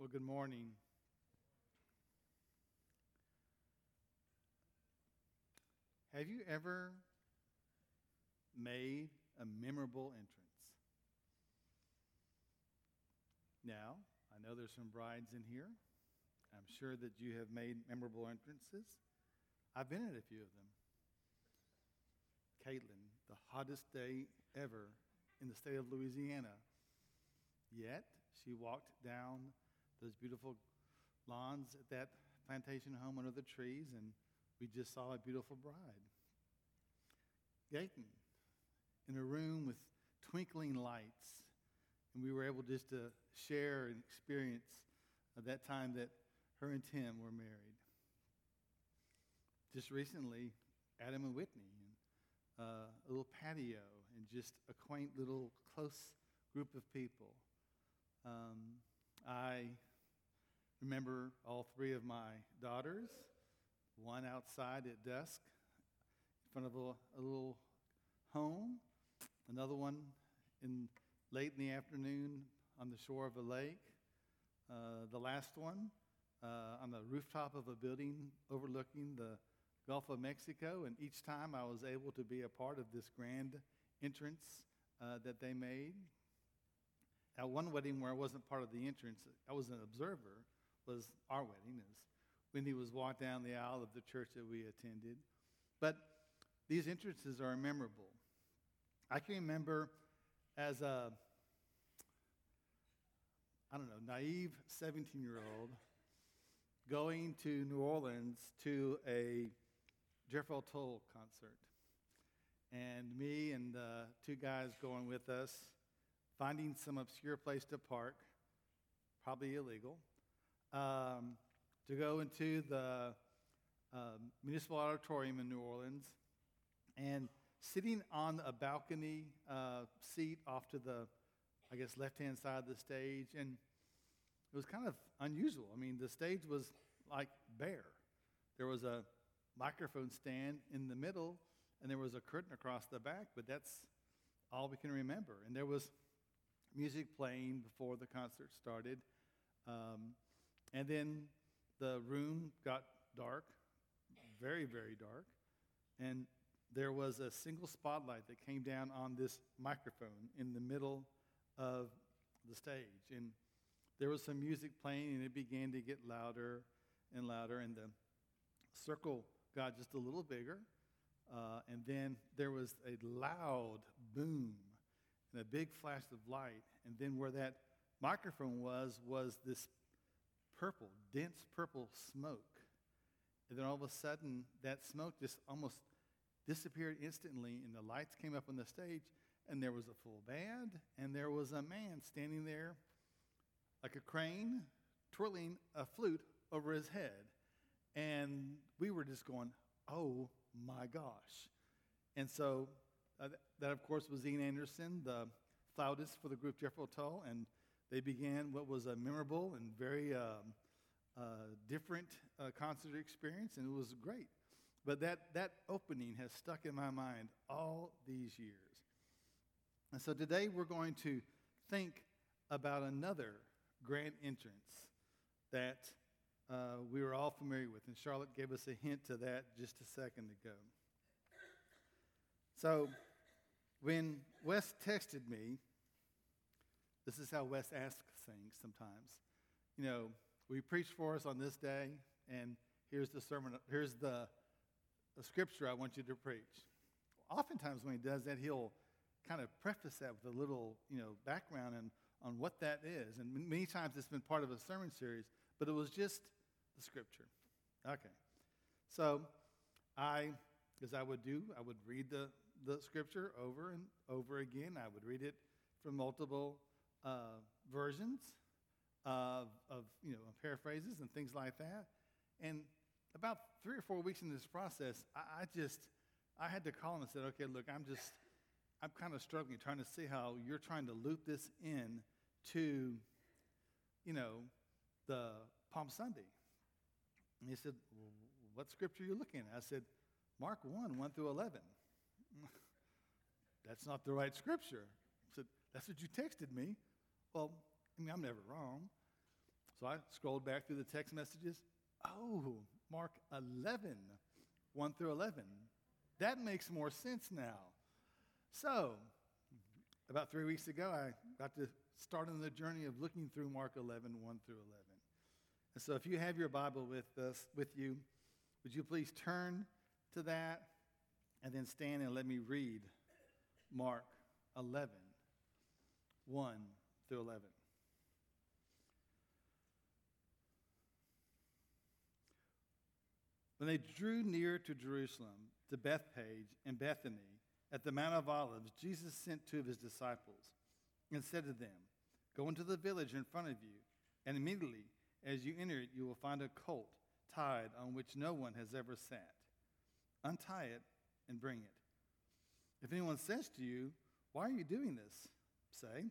Well, good morning. Have you ever made a memorable entrance? Now, I know there's some brides in here. I'm sure that you have made memorable entrances. I've been at a few of them. Caitlin, the hottest day ever in the state of Louisiana. Yet, she walked down those beautiful lawns at that plantation home under the trees, and we just saw a beautiful bride. Gayton, in a room with twinkling lights, and we were able just to share and experience that time that her and Tim were married. Just recently, Adam and Whitney, and uh, a little patio, and just a quaint little close group of people. Um, I remember all three of my daughters, one outside at dusk in front of a, a little home, another one in late in the afternoon on the shore of a lake, uh, the last one uh, on the rooftop of a building overlooking the Gulf of Mexico. And each time I was able to be a part of this grand entrance uh, that they made. At one wedding where I wasn't part of the entrance, I was an observer was our wedding, as Wendy was walked down the aisle of the church that we attended. But these entrances are memorable. I can remember as a, I don't know, naive 17 year old going to New Orleans to a Jethro Tull concert. And me and uh, two guys going with us, finding some obscure place to park, probably illegal, um, to go into the uh, municipal auditorium in New Orleans and sitting on a balcony uh, seat off to the, I guess, left hand side of the stage. And it was kind of unusual. I mean, the stage was like bare. There was a microphone stand in the middle, and there was a curtain across the back, but that's all we can remember. And there was music playing before the concert started. Um, and then the room got dark, very, very dark. And there was a single spotlight that came down on this microphone in the middle of the stage. And there was some music playing, and it began to get louder and louder. And the circle got just a little bigger. Uh, and then there was a loud boom and a big flash of light. And then where that microphone was, was this purple, dense purple smoke. And then all of a sudden, that smoke just almost disappeared instantly, and the lights came up on the stage, and there was a full band, and there was a man standing there like a crane, twirling a flute over his head. And we were just going, oh my gosh. And so uh, that, of course, was Ian Anderson, the flautist for the group Jethro Tull, and they began what was a memorable and very um, uh, different uh, concert experience, and it was great. But that, that opening has stuck in my mind all these years. And so today we're going to think about another grand entrance that uh, we were all familiar with. And Charlotte gave us a hint to that just a second ago. So when Wes texted me, this is how Wes asks things sometimes. You know, we preach for us on this day, and here's the sermon, here's the, the scripture I want you to preach. Oftentimes, when he does that, he'll kind of preface that with a little, you know, background and on what that is. And many times it's been part of a sermon series, but it was just the scripture. Okay. So I, as I would do, I would read the, the scripture over and over again. I would read it from multiple uh, versions of, of, you know, paraphrases and things like that. And about three or four weeks into this process, I, I just, I had to call him and said, okay, look, I'm just, I'm kind of struggling trying to see how you're trying to loop this in to, you know, the Palm Sunday. And he said, well, what scripture are you looking at? I said, Mark 1, 1 through 11. That's not the right scripture. I said, that's what you texted me. Well, I mean, I'm never wrong. So I scrolled back through the text messages. Oh, Mark 11, 1 through 11. That makes more sense now. So, about three weeks ago, I got to start on the journey of looking through Mark 11, 1 through 11. And so, if you have your Bible with us, with you, would you please turn to that and then stand and let me read Mark 11, 1 through 11. When they drew near to Jerusalem, to Bethphage and Bethany, at the Mount of Olives, Jesus sent two of his disciples and said to them, Go into the village in front of you, and immediately as you enter it, you will find a colt tied on which no one has ever sat. Untie it and bring it. If anyone says to you, Why are you doing this? say,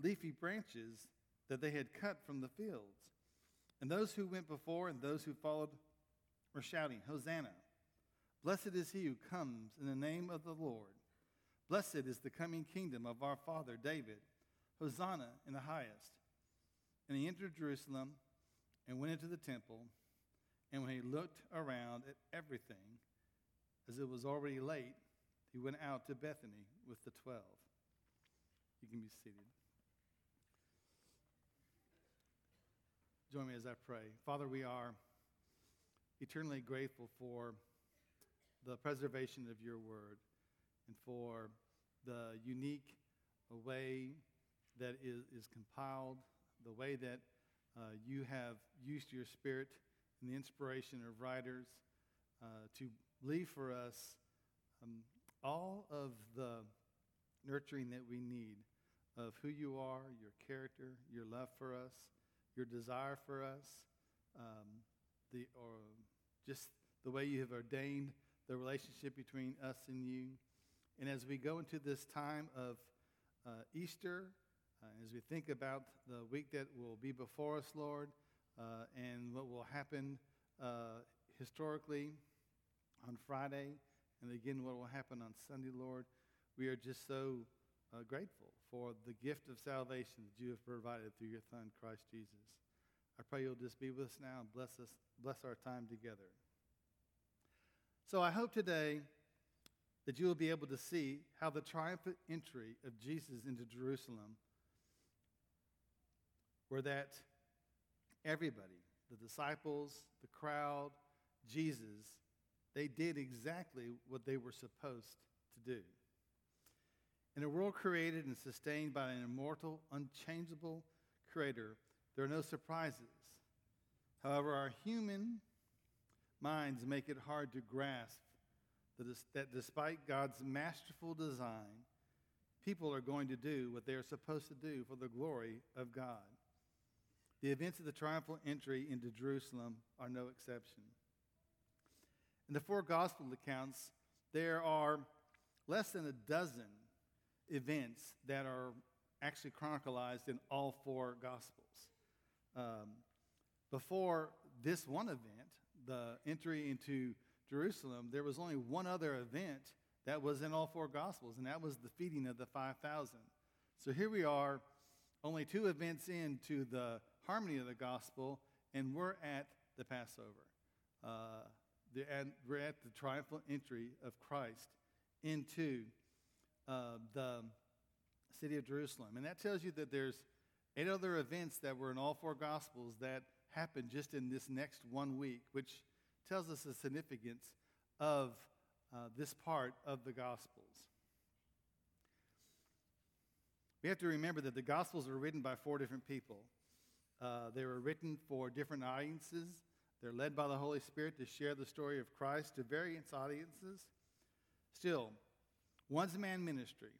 leafy branches that they had cut from the fields. And those who went before and those who followed were shouting, Hosanna! Blessed is he who comes in the name of the Lord. Blessed is the coming kingdom of our father David. Hosanna in the highest. And he entered Jerusalem and went into the temple. And when he looked around at everything, as it was already late, he went out to Bethany with the twelve. You can be seated. Join me as I pray. Father, we are eternally grateful for the preservation of your word and for the unique way that is, is compiled, the way that uh, you have used your spirit and the inspiration of writers uh, to leave for us um, all of the nurturing that we need of who you are, your character, your love for us, your desire for us, um, the, or just the way you have ordained the relationship between us and you. And as we go into this time of uh, Easter, uh, as we think about the week that will be before us, Lord, uh, and what will happen uh, historically on Friday, and again what will happen on Sunday, Lord, we are just so uh, grateful for the gift of salvation that you have provided through your Son, Christ Jesus. I pray you'll just be with us now and bless us, bless our time together. So I hope today that you will be able to see how the triumphant entry of Jesus into Jerusalem, where that everybody, the disciples, the crowd, Jesus, they did exactly what they were supposed to do. In a world created and sustained by an immortal, unchangeable creator, there are no surprises. However, our human minds make it hard to grasp that despite God's masterful design, people are going to do what they are supposed to do for the glory of God. The events of the triumphal entry into Jerusalem are no exception. In the four gospel accounts, there are less than a dozen events that are actually chronicalized in all four gospels. Um, before this one event, the entry into Jerusalem, there was only one other event that was in all four Gospels, and that was the feeding of the 5,000. So here we are, only two events into the harmony of the Gospel, and we're at the Passover. Uh, the, and we're at the triumphal entry of Christ into uh, the city of Jerusalem. And that tells you that there's eight other events that were in all four Gospels that happened just in this next one week, which tells us the significance of uh, this part of the Gospels. We have to remember that the Gospels were written by four different people. Uh, they were written for different audiences. They're led by the Holy Spirit to share the story of Christ to various audiences. Still, one's man ministry,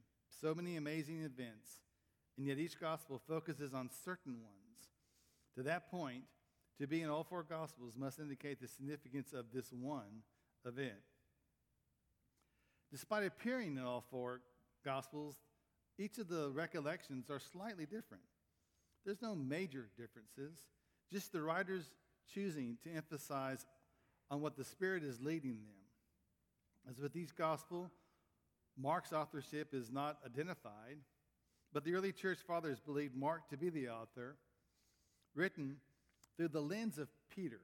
so many amazing events, and yet each gospel focuses on certain ones. To that point, to be in all four Gospels must indicate the significance of this one event. Despite appearing in all four Gospels, each of the recollections are slightly different. There's no major differences, just the writers choosing to emphasize on what the Spirit is leading them. As with each Gospel, Mark's authorship is not identified, but the early church fathers believed Mark to be the author, written through the lens of Peter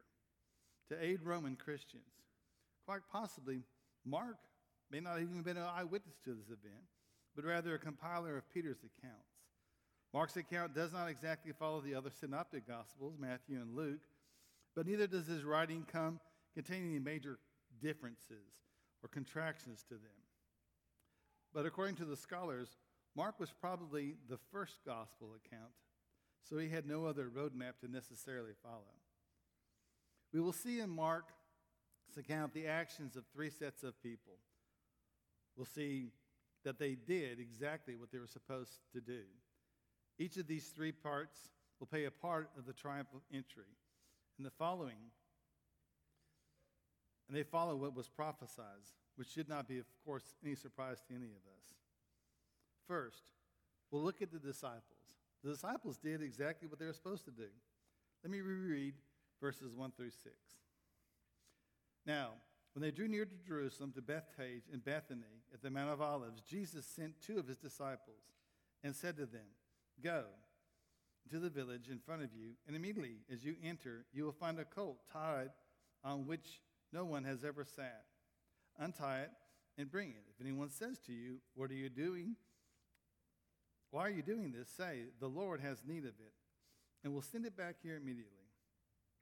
to aid Roman Christians. Quite possibly, Mark may not have even been an eyewitness to this event, but rather a compiler of Peter's accounts. Mark's account does not exactly follow the other synoptic gospels, Matthew and Luke, but neither does his writing come containing any major differences or contractions to them. But according to the scholars, Mark was probably the first gospel account, so he had no other roadmap to necessarily follow. We will see in Mark's account the actions of three sets of people. We'll see that they did exactly what they were supposed to do. Each of these three parts will play a part of the triumphal entry. And the following, and they follow what was prophesied, which should not be, of course, any surprise to any of us. First, we'll look at the disciples. The disciples did exactly what they were supposed to do. Let me reread verses 1 through 6. Now, when they drew near to Jerusalem, to Bethphage and Bethany at the Mount of Olives, Jesus sent two of his disciples and said to them, Go to the village in front of you, and immediately as you enter, you will find a colt tied on which no one has ever sat. Untie it and bring it. If anyone says to you, What are you doing? Why are you doing this? Say, The Lord has need of it, and we'll send it back here immediately.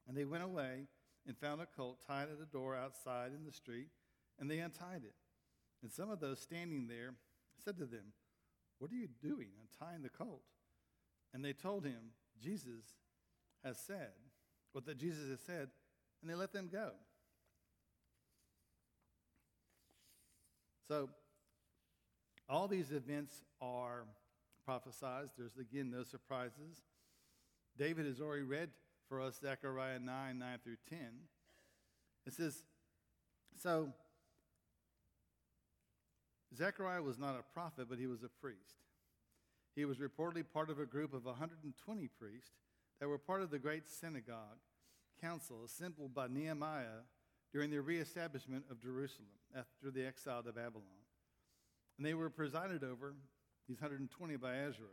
And they went away and found a colt tied at a door outside in the street, and they untied it. And some of those standing there said to them, What are you doing untying the colt? And they told him, Jesus has said, what that Jesus has said, and they let them go. So, all these events are prophesied. There's, again, no surprises. David has already read for us Zechariah 9 9 through 10. It says, So, Zechariah was not a prophet, but he was a priest. He was reportedly part of a group of 120 priests that were part of the great synagogue council assembled by Nehemiah during the reestablishment of Jerusalem after the exile to Babylon. And they were presided over, these 120, by Ezra.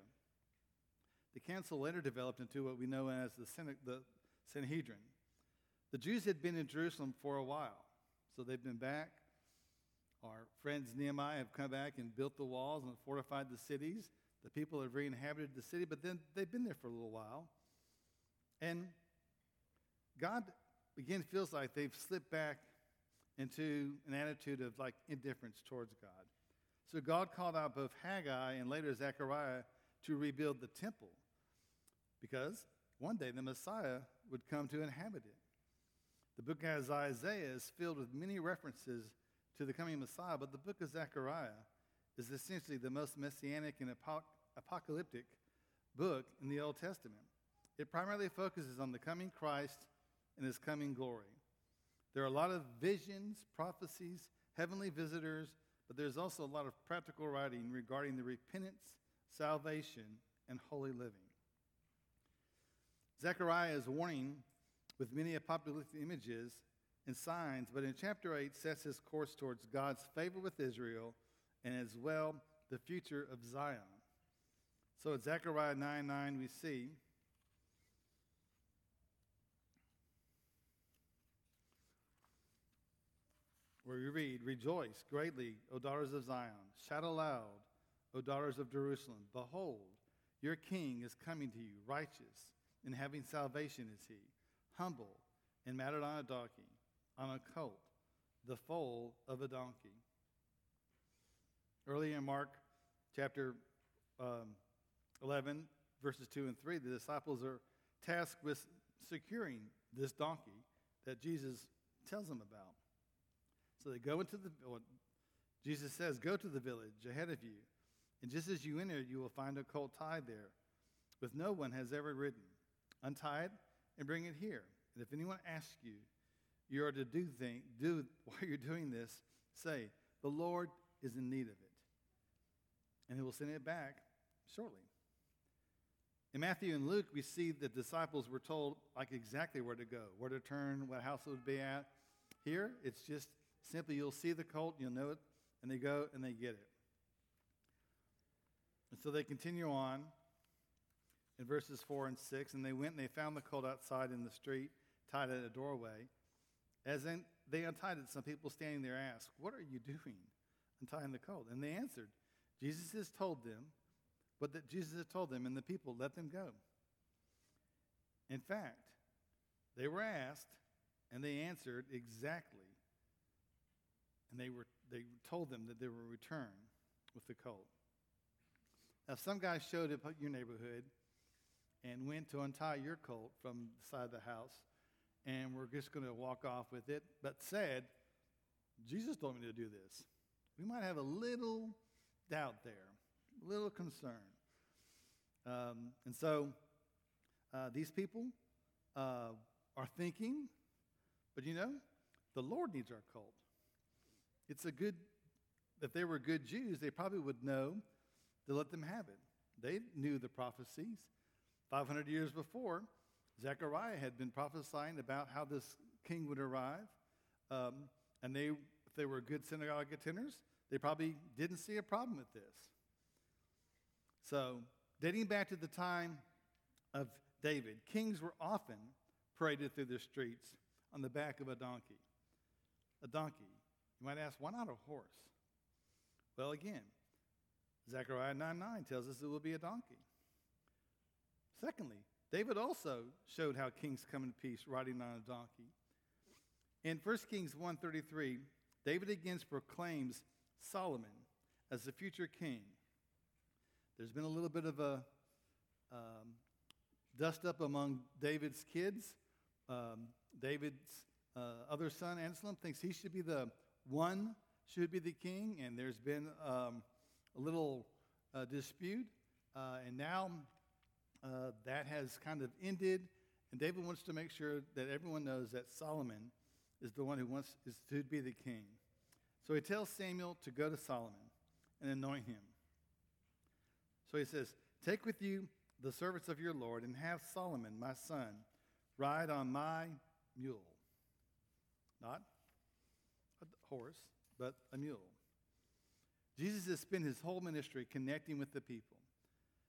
The council later developed into what we know as the, the Sanhedrin. The Jews had been in Jerusalem for a while, so they've been back. Our friends Nehemiah have come back and built the walls and fortified the cities. The people have re inhabited the city, but then they've been there for a little while. And God again feels like they've slipped back into an attitude of like indifference towards God. So God called out both Haggai and later Zechariah to rebuild the temple because one day the Messiah would come to inhabit it. The book of Isaiah is filled with many references to the coming Messiah, but the book of Zechariah is essentially the most messianic and apocalyptic book in the Old Testament. It primarily focuses on the coming Christ and his coming glory. There are a lot of visions, prophecies, heavenly visitors, but there's also a lot of practical writing regarding the repentance, salvation, and holy living. Zechariah is warning with many apocalyptic images and signs, but in chapter 8 sets his course towards God's favor with Israel and as well the future of Zion. So at Zechariah 9 9, we see where we read, Rejoice greatly, O daughters of Zion. Shout aloud, O daughters of Jerusalem. Behold, your king is coming to you, righteous, and having salvation is he, humble, and mounted on a donkey, on a colt, the foal of a donkey. Early in Mark chapter um, 11, verses 2 and 3, the disciples are tasked with securing this donkey that Jesus tells them about. So they go into the, well, Jesus says, Go to the village ahead of you. And just as you enter, you will find a colt tied there, with no one has ever ridden. Untie it and bring it here. And if anyone asks you, you are to do thing, do while you're doing this, say, the Lord is in need of it. And he will send it back shortly. In Matthew and Luke, we see the disciples were told like exactly where to go, where to turn, what house it would be at. Here, it's just simply you'll see the colt, you'll know it, and they go and they get it. And so they continue on in verses 4 and 6, and they went and they found the colt outside in the street, tied at a doorway. As in, they untied it, some people standing there asked, What are you doing untying the colt? And they answered, Jesus has told them, but that Jesus has told them, and the people let them go. In fact, they were asked, and they answered exactly. And they, were, they told them that they would return with the colt. Now, some guy showed up at your neighborhood and went to untie your colt from the side of the house, and we're just going to walk off with it, but said, Jesus told me to do this. We might have a little doubt there, a little concern. Um, and so uh, these people uh, are thinking, but you know, the Lord needs our colt. It's a good, if they were good Jews, they probably would know to let them have it. They knew the prophecies. 500 years before, Zechariah had been prophesying about how this king would arrive. Um, and they, if they were good synagogue attenders, they probably didn't see a problem with this. So, dating back to the time of David, kings were often paraded through the streets on the back of a donkey. A donkey. You might ask, why not a horse? Well, again, Zechariah 9 9 tells us it will be a donkey. Secondly, David also showed how kings come in peace riding on a donkey. In 1 Kings 1:33, David again proclaims Solomon as the future king. There's been a little bit of a um, dust up among David's kids. Um, David's uh, other son, Absalom, thinks he should be the one, should be the king, and there's been um, a little uh, dispute. Uh, and now uh, that has kind of ended, and David wants to make sure that everyone knows that Solomon is the one who wants is to be the king. So he tells Samuel to go to Solomon and anoint him. So he says, Take with you the servants of your Lord and have Solomon, my son, ride on my mule. Not horse, but a mule. Jesus has spent his whole ministry connecting with the people.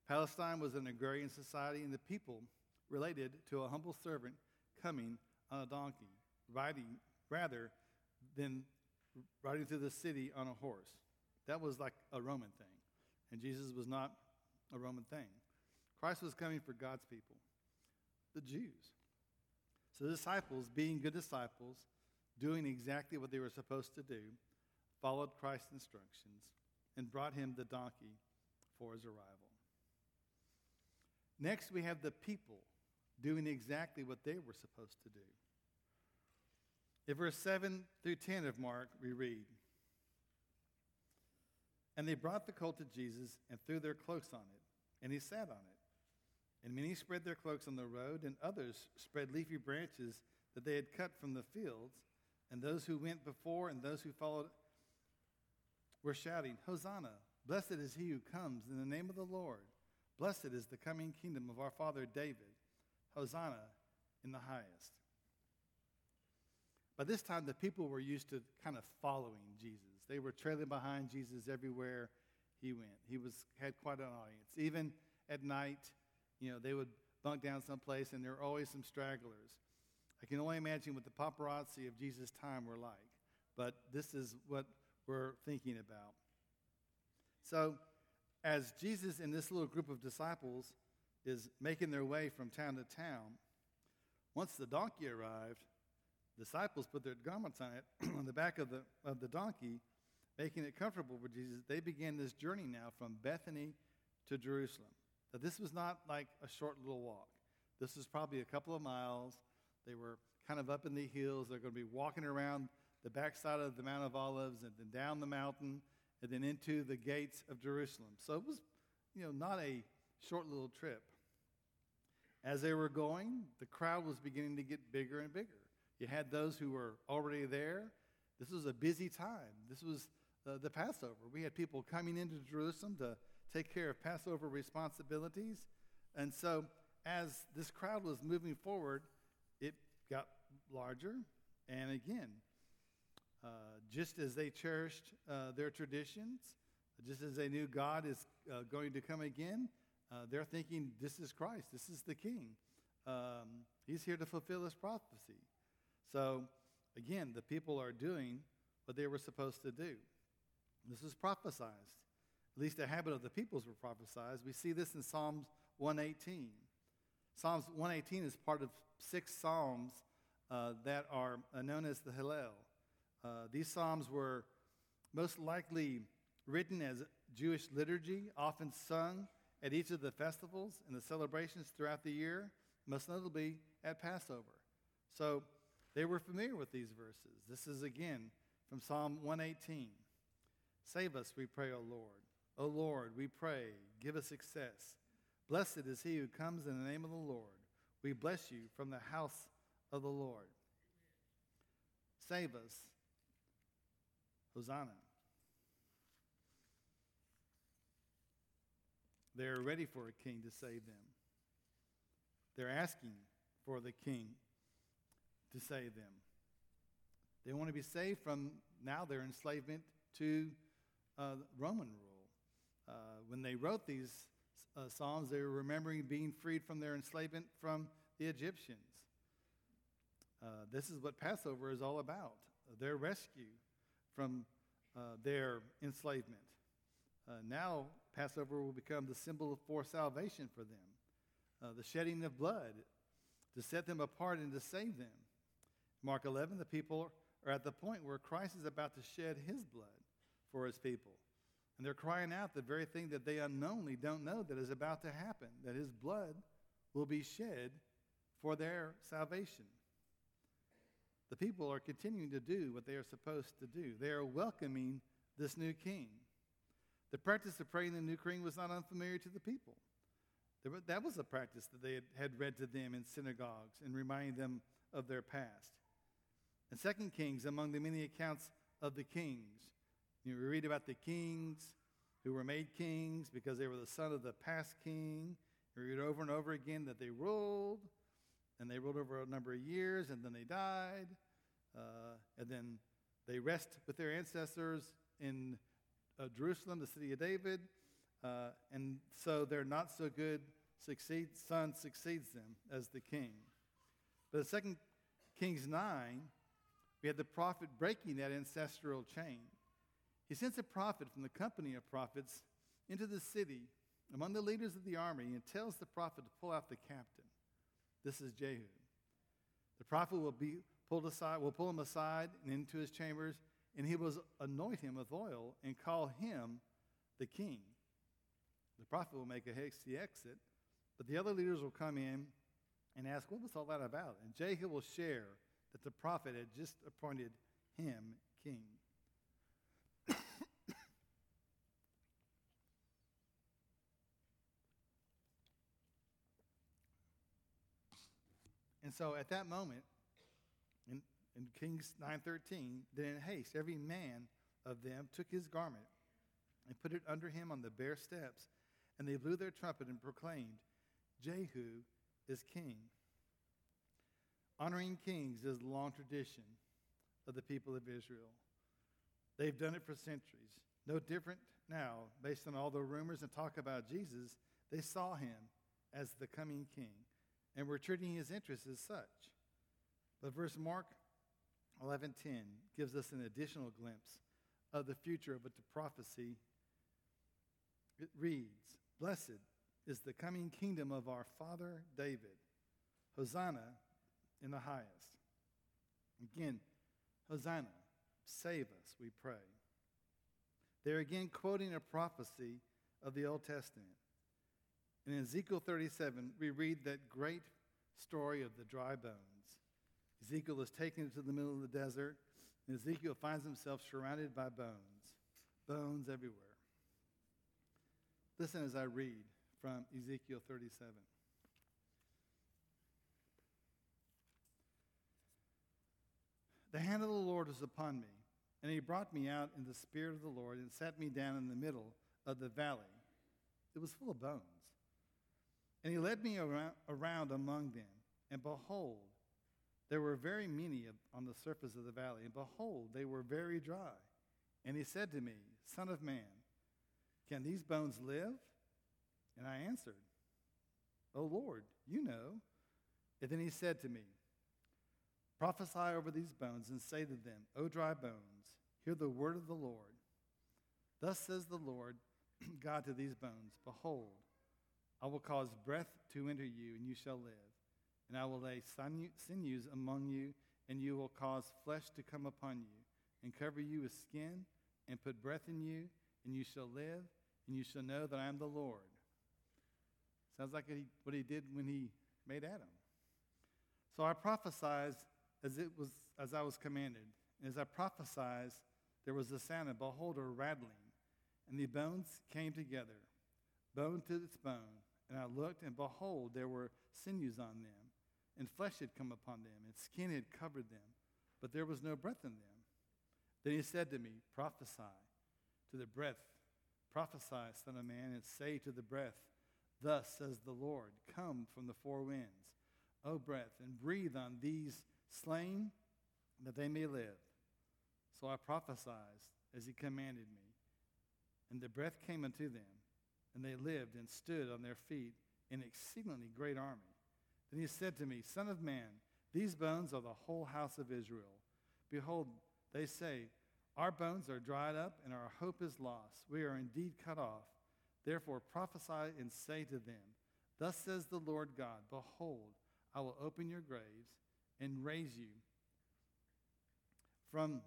Palestine was an agrarian society, and the people related to a humble servant coming on a donkey, riding rather than riding through the city on a horse. That was like a Roman thing, and Jesus was not a Roman thing. Christ was coming for God's people, the Jews. So the disciples, being good disciples, doing exactly what they were supposed to do, followed Christ's instructions and brought him the donkey for his arrival. Next, we have the people doing exactly what they were supposed to do. In verse 7 through 10 of Mark, we read And they brought the colt to Jesus and threw their cloaks on it, and he sat on it. And many spread their cloaks on the road, and others spread leafy branches that they had cut from the fields. And those who went before and those who followed were shouting, Hosanna! Blessed is he who comes in the name of the Lord. Blessed is the coming kingdom of our father David. Hosanna in the highest. By this time, the people were used to kind of following Jesus. They were trailing behind Jesus everywhere he went. He was, had quite an audience. Even at night, you know, they would bunk down someplace and there were always some stragglers. I can only imagine what the paparazzi of Jesus' time were like. But this is what we're thinking about. So, as Jesus and this little group of disciples is making their way from town to town, once the donkey arrived, disciples put their garments on it on the back of the, of the donkey, making it comfortable for Jesus. They began this journey now from Bethany to Jerusalem. Now, this was not like a short little walk. This was probably a couple of miles. They were kind of up in the hills. They're going to be walking around the backside of the Mount of Olives and then down the mountain and then into the gates of Jerusalem. So it was, you know, not a short little trip. As they were going, the crowd was beginning to get bigger and bigger. You had those who were already there. This was a busy time. This was uh, the Passover. We had people coming into Jerusalem to take care of Passover responsibilities. And so, as this crowd was moving forward, it got larger. And again, uh, just as they cherished uh, their traditions, just as they knew God is uh, going to come again, uh, they're thinking, this is Christ, this is the King. Um, he's here to fulfill his prophecy. So, again, the people are doing what they were supposed to do. This is prophesied. At least the habit of the peoples were prophesied. We see this in Psalms 118. Psalms 118 is part of six psalms uh, that are uh, known as the Hallel. Uh, these psalms were most likely written as Jewish liturgy, often sung at each of the festivals and the celebrations throughout the year, most notably at Passover. So they were familiar with these verses. This is again from Psalm 118. Save us, we pray, O Lord. O Lord, we pray, give us success. Blessed is he who comes in the name of the Lord. We bless you from the house of the Lord. Save us. Hosanna. They're ready for a king to save them. They're asking for the king to save them. They want to be saved from now their enslavement to uh, Roman rule. Uh, when they wrote these uh, Psalms, they were remembering being freed from their enslavement from the Egyptians. Uh, this is what Passover is all about their rescue from uh, their enslavement. Uh, now, Passover will become the symbol for salvation for them, the shedding of blood to set them apart and to save them. Mark 11, the people are at the point where Christ is about to shed his blood for his people. And they're crying out the very thing that they unknowingly don't know that is about to happen, that his blood will be shed for their salvation. The people are continuing to do what they are supposed to do. They are welcoming this new king. The practice of praying the new king was not unfamiliar to the people. That was a practice that they had read to them in synagogues and reminding them of their past. In Second Kings, among the many accounts of the kings, you know, we read about the kings who were made kings because they were the son of the past king. We read over and over again that they ruled, and they ruled over a number of years, and then they died, uh, and then they rest with their ancestors in uh, Jerusalem, the city of David, uh, and so their not so good succeed, son succeeds them as the king. But in Second Kings 9, we had the prophet breaking that ancestral chain. He sends a prophet from the company of prophets into the city among the leaders of the army and tells the prophet to pull out the captain. This is Jehu. The prophet will be pulled aside, will pull him aside and into his chambers, and he will anoint him with oil and call him the king. The prophet will make a hasty exit, but the other leaders will come in and ask, What was all that about? And Jehu will share that the prophet had just appointed him king. And so at that moment, in, in Kings 9.13, then in haste, every man of them took his garment and put it under him on the bare steps, and they blew their trumpet and proclaimed, Jehu is king. Honoring kings is a long tradition of the people of Israel. They've done it for centuries. No different now, based on all the rumors and talk about Jesus, they saw him as the coming king and we're treating his interests as such. But verse Mark 11:10 gives us an additional glimpse of the future of what the prophecy it reads, "Blessed is the coming kingdom of our father David. Hosanna in the highest." Again, Hosanna, save us, we pray. They're again quoting a prophecy of the Old Testament. And in Ezekiel 37, we read that great story of the dry bones. Ezekiel is taken to the middle of the desert, and Ezekiel finds himself surrounded by bones, bones everywhere. Listen as I read from Ezekiel 37. The hand of the Lord was upon me, and he brought me out in the spirit of the Lord and sat me down in the middle of the valley. It was full of bones. And he led me around, around among them, and behold, there were very many on the surface of the valley, and behold, they were very dry. And he said to me, Son of man, can these bones live? And I answered, O Lord, you know. And then he said to me, Prophesy over these bones and say to them, O dry bones, hear the word of the Lord. Thus says the Lord God to these bones Behold, I will cause breath to enter you, and you shall live. And I will lay sinews among you, and you will cause flesh to come upon you, and cover you with skin, and put breath in you, and you shall live, and you shall know that I am the Lord. Sounds like what he did when he made Adam. So I prophesied as it was as I was commanded. And as I prophesied, there was a sound, and behold, a rattling, and the bones came together, bone to its bone. And I looked, and behold, there were sinews on them, and flesh had come upon them, and skin had covered them, but there was no breath in them. Then he said to me, Prophesy to the breath, prophesy, Son of Man, and say to the breath, Thus says the Lord, Come from the four winds, O breath, and breathe on these slain, that they may live. So I prophesied as he commanded me. And the breath came unto them, and they lived and stood on their feet, an exceedingly great army. Then he said to me, Son of man, these bones are the whole house of Israel. Behold, they say, Our bones are dried up, and our hope is lost. We are indeed cut off. Therefore prophesy and say to them, Thus says the Lord God, Behold, I will open your graves and raise you from,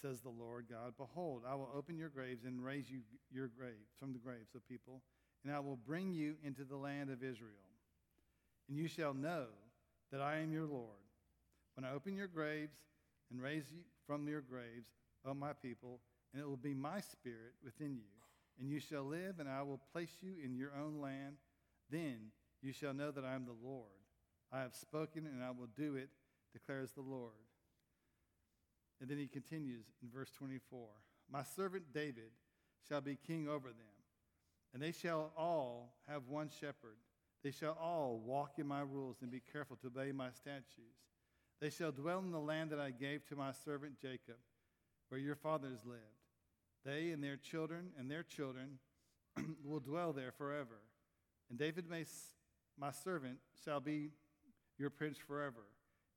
says the Lord God, Behold, I will open your graves and raise you your graves from the graves of people, and I will bring you into the land of Israel. And you shall know that I am your Lord. When I open your graves and raise you from your graves, O my people, and it will be my spirit within you. And you shall live, and I will place you in your own land. Then you shall know that I am the Lord. I have spoken, and I will do it, declares the Lord. And then he continues in verse 24 My servant David shall be king over them, and they shall all have one shepherd. They shall all walk in my rules and be careful to obey my statutes. They shall dwell in the land that I gave to my servant Jacob, where your fathers lived. They and their children and their children will dwell there forever. And David, may, my servant, shall be your prince forever,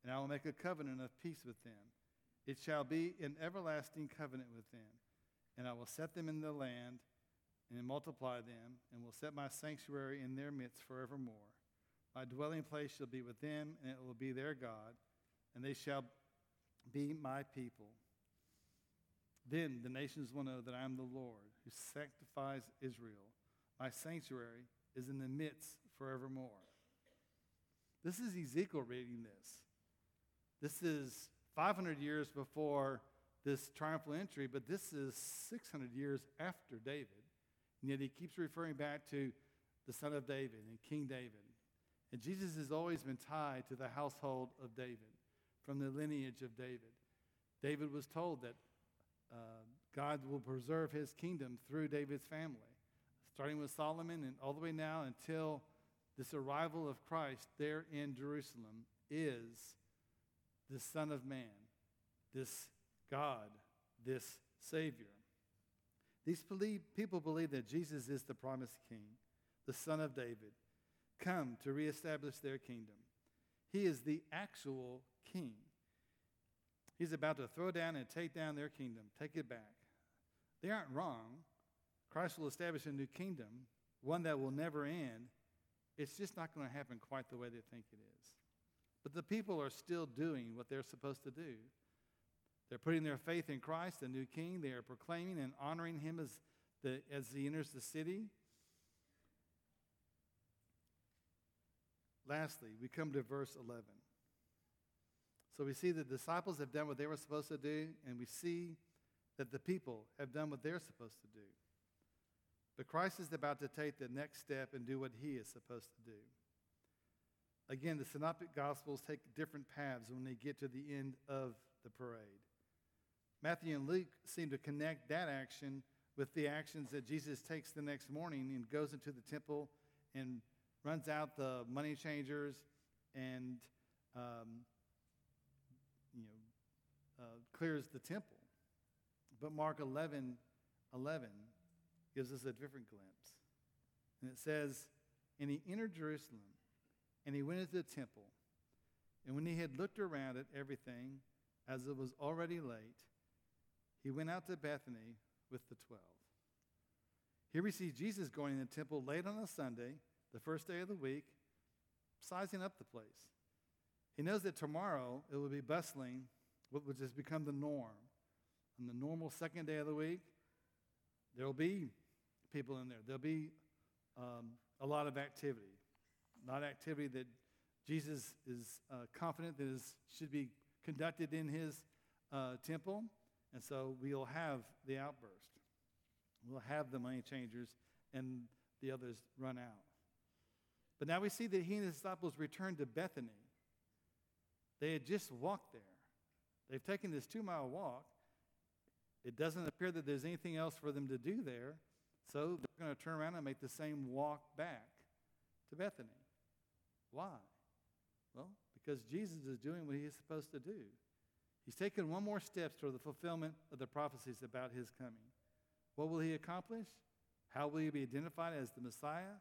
and I will make a covenant of peace with them. It shall be an everlasting covenant with them, and I will set them in the land and multiply them, and will set my sanctuary in their midst forevermore. My dwelling place shall be with them, and it will be their God, and they shall be my people. Then the nations will know that I am the Lord who sanctifies Israel. My sanctuary is in the midst forevermore. This is Ezekiel reading this. This is 500 years before this triumphal entry, but this is 600 years after David. And yet he keeps referring back to the son of David and King David. And Jesus has always been tied to the household of David, from the lineage of David. David was told that uh, God will preserve his kingdom through David's family, starting with Solomon and all the way now until this arrival of Christ there in Jerusalem is the Son of Man, this God, this Savior. These believe, people believe that Jesus is the promised King, the Son of David, come to reestablish their kingdom. He is the actual King. He's about to throw down and take down their kingdom, take it back. They aren't wrong. Christ will establish a new kingdom, one that will never end. It's just not going to happen quite the way they think it is. But the people are still doing what they're supposed to do. They're putting their faith in Christ, the new king. They are proclaiming and honoring him as, the, as he enters the city. Lastly, we come to verse 11. So we see the disciples have done what they were supposed to do, and we see that the people have done what they're supposed to do. But Christ is about to take the next step and do what he is supposed to do. Again, the Synoptic Gospels take different paths when they get to the end of the parade. Matthew and Luke seem to connect that action with the actions that Jesus takes the next morning and goes into the temple and runs out the money changers and um, you know, uh, clears the temple. But Mark 11, 11 gives us a different glimpse. And it says, And he entered Jerusalem, and he went into the temple. And when he had looked around at everything, as it was already late, he went out to Bethany with the twelve. Here we see Jesus going in the temple late on a Sunday, the first day of the week, sizing up the place. He knows that tomorrow it will be bustling, which has become the norm. On the normal second day of the week, there will be people in there. There'll be um, a lot of activity, not activity that Jesus is uh, confident that is, should be conducted in his uh, temple. And so we'll have the outburst. We'll have the money changers and the others run out. But now we see that he and his disciples returned to Bethany. They had just walked there. They've taken this two mile walk. It doesn't appear that there's anything else for them to do there. So they're going to turn around and make the same walk back to Bethany. Why? Well, because Jesus is doing what he is supposed to do. He's taken one more step toward the fulfillment of the prophecies about his coming. What will he accomplish? How will he be identified as the Messiah?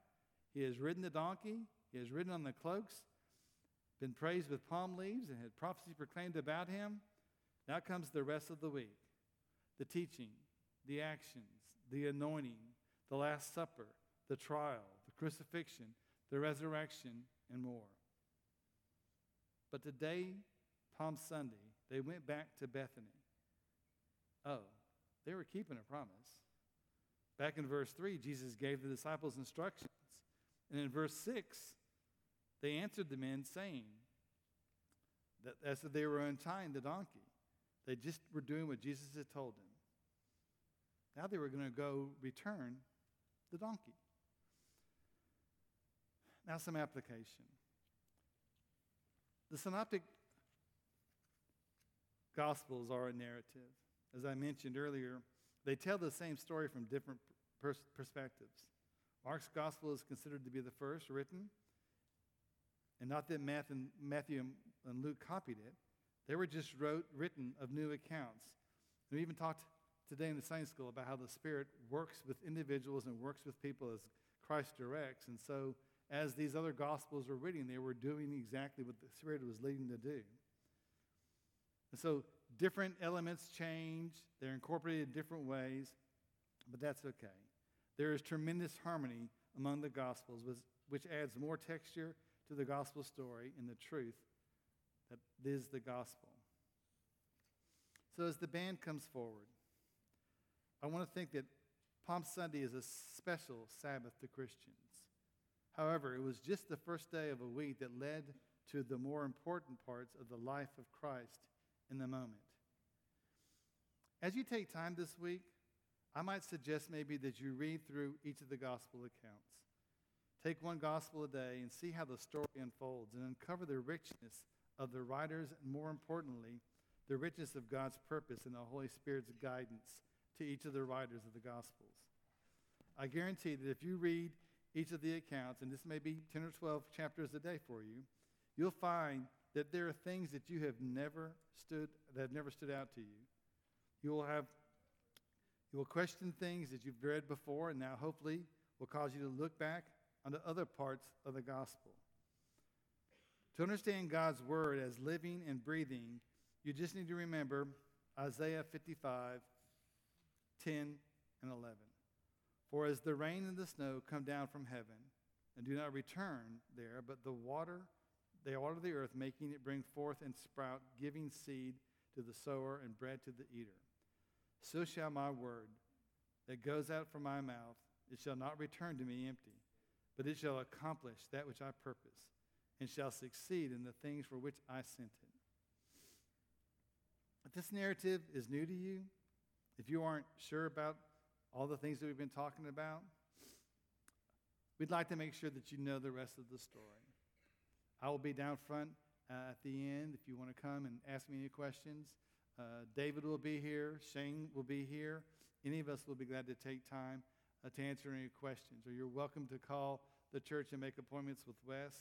He has ridden the donkey, he has ridden on the cloaks, been praised with palm leaves, and had prophecy proclaimed about him. Now comes the rest of the week the teaching, the actions, the anointing, the Last Supper, the trial, the crucifixion, the resurrection, and more. But today, Palm Sunday, they went back to Bethany. Oh, they were keeping a promise. Back in verse 3, Jesus gave the disciples instructions. And in verse 6, they answered the men, saying that as they were untying the donkey, they just were doing what Jesus had told them. Now they were going to go return the donkey. Now, some application. The synoptic gospels are a narrative. As I mentioned earlier, they tell the same story from different pers- perspectives. Mark's gospel is considered to be the first written, and not that Matthew and Luke copied it. They were just wrote, written of new accounts. We even talked today in the Sunday school about how the Spirit works with individuals and works with people as Christ directs. And so, as these other Gospels were reading, they were doing exactly what the Spirit was leading to do. And so, different elements change, they're incorporated in different ways, but that's okay. There is tremendous harmony among the Gospels, which adds more texture to the Gospel story and the truth that is the Gospel. So, as the band comes forward, I want to think that Palm Sunday is a special Sabbath to Christians. However, it was just the first day of a week that led to the more important parts of the life of Christ in the moment. As you take time this week, I might suggest maybe that you read through each of the gospel accounts. Take one gospel a day and see how the story unfolds and uncover the richness of the writers and, more importantly, the richness of God's purpose and the Holy Spirit's guidance to each of the writers of the Gospels. I guarantee that if you read each of the accounts, and this may be 10 or 12 chapters a day for you, you'll find that there are things that you have never stood, that have never stood out to you. You will have, you will question things that you've read before, and now hopefully will cause you to look back on the other parts of the gospel. To understand God's word as living and breathing, you just need to remember Isaiah 55 10, and 11. For as the rain and the snow come down from heaven and do not return there, but the water, they water the earth, making it bring forth and sprout, giving seed to the sower and bread to the eater. So shall my word that goes out from my mouth, it shall not return to me empty, but it shall accomplish that which I purpose, and shall succeed in the things for which I sent it. If this narrative is new to you, if you aren't sure about all the things that we've been talking about, we'd like to make sure that you know the rest of the story. I will be down front uh, at the end if you want to come and ask me any questions. Uh, David will be here. Shane will be here. Any of us will be glad to take time uh, to answer any questions. Or you're welcome to call the church and make appointments with Wes.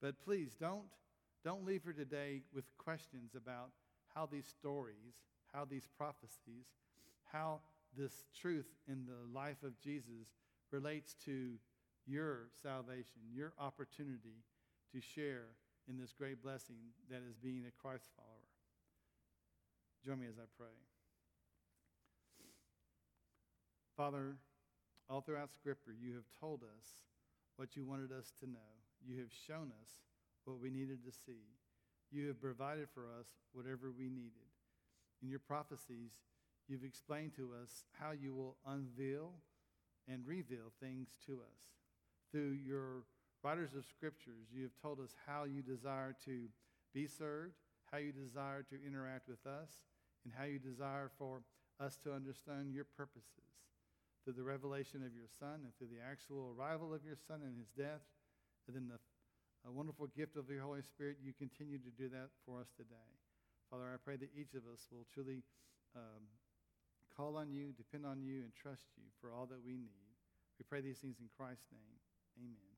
But please don't, don't leave here today with questions about how these stories, how these prophecies, how this truth in the life of Jesus relates to your salvation, your opportunity to share in this great blessing that is being a Christ follower. Join me as I pray. Father, all throughout Scripture, you have told us what you wanted us to know. You have shown us what we needed to see. You have provided for us whatever we needed. In your prophecies, you've explained to us how you will unveil and reveal things to us. Through your writers of scriptures, you have told us how you desire to be served, how you desire to interact with us, and how you desire for us to understand your purposes. Through the revelation of your Son and through the actual arrival of your Son and his death, and then the wonderful gift of your Holy Spirit, you continue to do that for us today. Father, I pray that each of us will truly um, call on you, depend on you, and trust you for all that we need. We pray these things in Christ's name. Amen.